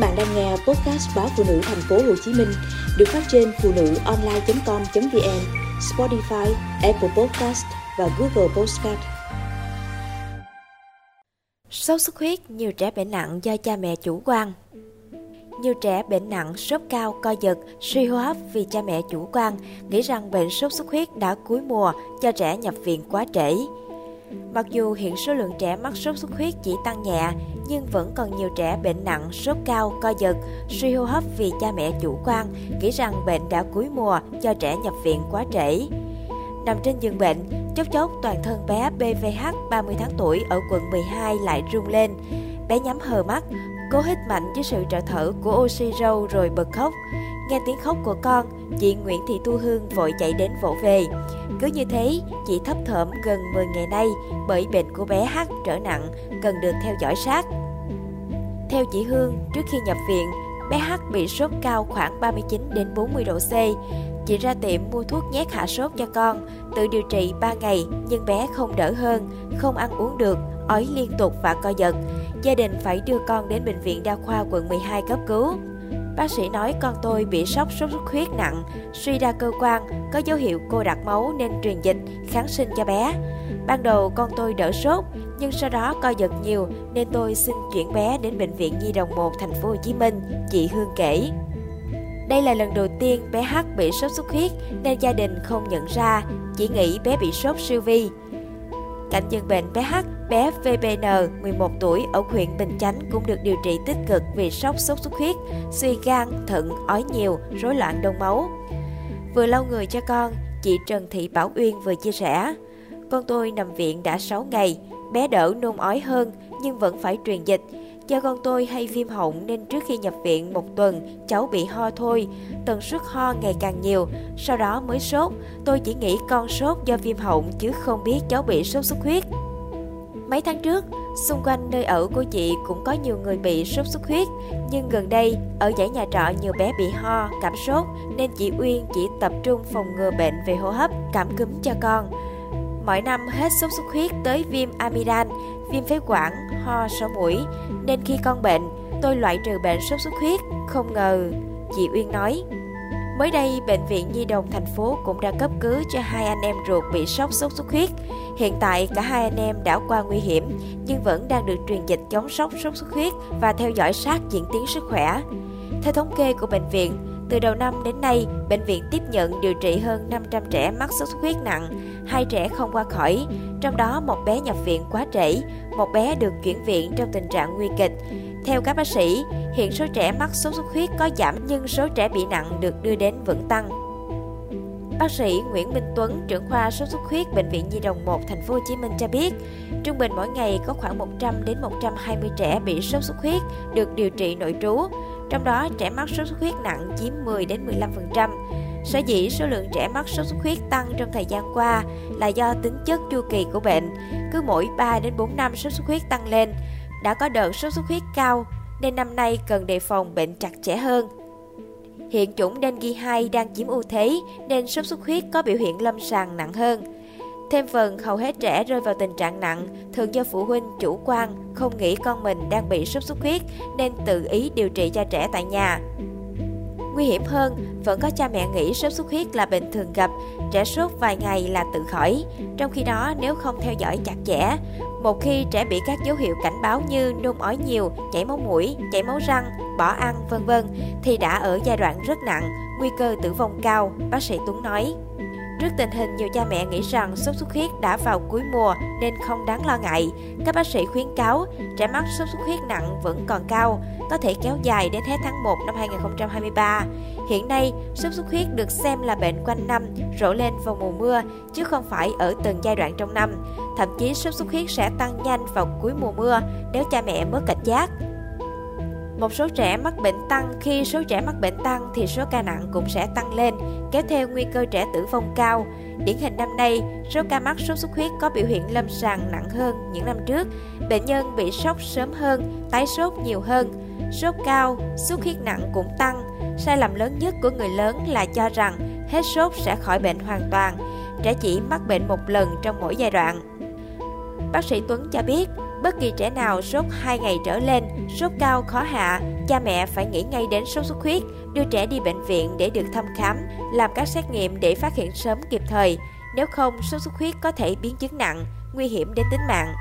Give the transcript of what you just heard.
bạn đang nghe podcast báo phụ nữ thành phố Hồ Chí Minh được phát trên phụ nữ online.com.vn, Spotify, Apple Podcast và Google Podcast. Sốt xuất huyết, nhiều trẻ bệnh nặng do cha mẹ chủ quan. Nhiều trẻ bệnh nặng, sốt cao, co giật, suy hô hấp vì cha mẹ chủ quan, nghĩ rằng bệnh sốt xuất huyết đã cuối mùa cho trẻ nhập viện quá trễ. Mặc dù hiện số lượng trẻ mắc sốt xuất huyết chỉ tăng nhẹ, nhưng vẫn còn nhiều trẻ bệnh nặng, sốt cao, co giật, suy hô hấp vì cha mẹ chủ quan, nghĩ rằng bệnh đã cuối mùa cho trẻ nhập viện quá trễ. Nằm trên giường bệnh, chốc chốc toàn thân bé BVH 30 tháng tuổi ở quận 12 lại rung lên. Bé nhắm hờ mắt, cố hít mạnh với sự trợ thở của oxy râu rồi bật khóc. Nghe tiếng khóc của con, chị Nguyễn Thị Thu Hương vội chạy đến vỗ về. Cứ như thế, chị thấp thởm gần 10 ngày nay bởi bệnh của bé H trở nặng, cần được theo dõi sát. Theo chị Hương, trước khi nhập viện, bé H bị sốt cao khoảng 39 đến 40 độ C. Chị ra tiệm mua thuốc nhét hạ sốt cho con, tự điều trị 3 ngày nhưng bé không đỡ hơn, không ăn uống được, ói liên tục và co giật. Gia đình phải đưa con đến bệnh viện đa khoa quận 12 cấp cứu. Bác sĩ nói con tôi bị sốc sốt xuất huyết nặng, suy đa cơ quan, có dấu hiệu cô đặc máu nên truyền dịch, kháng sinh cho bé. Ban đầu con tôi đỡ sốt, nhưng sau đó co giật nhiều nên tôi xin chuyển bé đến bệnh viện Nhi đồng 1 thành phố Hồ Chí Minh, chị Hương kể. Đây là lần đầu tiên bé H bị sốt xuất huyết nên gia đình không nhận ra, chỉ nghĩ bé bị sốt siêu vi. Cạnh giường bệnh bé H, bé VBN 11 tuổi ở huyện Bình Chánh cũng được điều trị tích cực vì sốc sốt xuất huyết, suy gan, thận, ói nhiều, rối loạn đông máu. Vừa lau người cho con, chị Trần Thị Bảo Uyên vừa chia sẻ. Con tôi nằm viện đã 6 ngày, bé đỡ nôn ói hơn nhưng vẫn phải truyền dịch. Do con tôi hay viêm họng nên trước khi nhập viện một tuần, cháu bị ho thôi. Tần suất ho ngày càng nhiều, sau đó mới sốt. Tôi chỉ nghĩ con sốt do viêm họng chứ không biết cháu bị sốt xuất huyết. Mấy tháng trước, xung quanh nơi ở của chị cũng có nhiều người bị sốt xuất huyết, nhưng gần đây ở dãy nhà trọ nhiều bé bị ho, cảm sốt nên chị Uyên chỉ tập trung phòng ngừa bệnh về hô hấp, cảm cúm cho con. Mỗi năm hết sốt xuất huyết tới viêm amidan, viêm phế quản, ho, sổ mũi, nên khi con bệnh, tôi loại trừ bệnh sốt xuất huyết, không ngờ, chị Uyên nói. Mới đây, Bệnh viện Nhi đồng thành phố cũng đã cấp cứu cho hai anh em ruột bị sốc sốt xuất huyết. Hiện tại, cả hai anh em đã qua nguy hiểm, nhưng vẫn đang được truyền dịch chống sốc sốt xuất huyết và theo dõi sát diễn tiến sức khỏe. Theo thống kê của bệnh viện, từ đầu năm đến nay, bệnh viện tiếp nhận điều trị hơn 500 trẻ mắc sốt xuất huyết nặng, hai trẻ không qua khỏi, trong đó một bé nhập viện quá trễ, một bé được chuyển viện trong tình trạng nguy kịch. Theo các bác sĩ, hiện số trẻ mắc sốt xuất huyết có giảm nhưng số trẻ bị nặng được đưa đến vẫn tăng. Bác sĩ Nguyễn Minh Tuấn, trưởng khoa sốt xuất huyết bệnh viện Nhi đồng 1 thành phố Hồ Chí Minh cho biết, trung bình mỗi ngày có khoảng 100 đến 120 trẻ bị sốt xuất huyết được điều trị nội trú, trong đó trẻ mắc sốt xuất huyết nặng chiếm 10 đến 15%. Sở dĩ số lượng trẻ mắc sốt xuất huyết tăng trong thời gian qua là do tính chất chu kỳ của bệnh, cứ mỗi 3 đến 4 năm sốt xuất huyết tăng lên. Đã có đợt sốt xuất huyết cao nên năm nay cần đề phòng bệnh chặt chẽ hơn. Hiện chủng dengue 2 đang chiếm ưu thế nên sốt xuất huyết có biểu hiện lâm sàng nặng hơn. Thêm phần, hầu hết trẻ rơi vào tình trạng nặng thường do phụ huynh chủ quan, không nghĩ con mình đang bị sốt xuất huyết nên tự ý điều trị cho trẻ tại nhà. Nguy hiểm hơn, vẫn có cha mẹ nghĩ sốt xuất huyết là bệnh thường gặp, trẻ sốt vài ngày là tự khỏi. Trong khi đó, nếu không theo dõi chặt chẽ, một khi trẻ bị các dấu hiệu cảnh báo như nôn ói nhiều, chảy máu mũi, chảy máu răng, bỏ ăn, vân vân thì đã ở giai đoạn rất nặng, nguy cơ tử vong cao, bác sĩ Tuấn nói. Trước tình hình nhiều cha mẹ nghĩ rằng sốt xuất huyết đã vào cuối mùa nên không đáng lo ngại, các bác sĩ khuyến cáo trẻ mắc sốt xuất huyết nặng vẫn còn cao, có thể kéo dài đến hết tháng 1 năm 2023. Hiện nay, sốt xuất huyết được xem là bệnh quanh năm, rộ lên vào mùa mưa, chứ không phải ở từng giai đoạn trong năm. Thậm chí sốt xuất huyết sẽ tăng nhanh vào cuối mùa mưa nếu cha mẹ mất cảnh giác. Một số trẻ mắc bệnh tăng, khi số trẻ mắc bệnh tăng thì số ca nặng cũng sẽ tăng lên, kéo theo nguy cơ trẻ tử vong cao. Điển hình năm nay, số ca mắc sốt xuất huyết có biểu hiện lâm sàng nặng hơn những năm trước. Bệnh nhân bị sốc sớm hơn, tái sốt nhiều hơn. Sốt cao, xuất huyết nặng cũng tăng. Sai lầm lớn nhất của người lớn là cho rằng hết sốt sẽ khỏi bệnh hoàn toàn. Trẻ chỉ mắc bệnh một lần trong mỗi giai đoạn. Bác sĩ Tuấn cho biết, bất kỳ trẻ nào sốt 2 ngày trở lên, sốt cao khó hạ, cha mẹ phải nghĩ ngay đến sốt xuất huyết, đưa trẻ đi bệnh viện để được thăm khám, làm các xét nghiệm để phát hiện sớm kịp thời. Nếu không, sốt xuất huyết có thể biến chứng nặng, nguy hiểm đến tính mạng.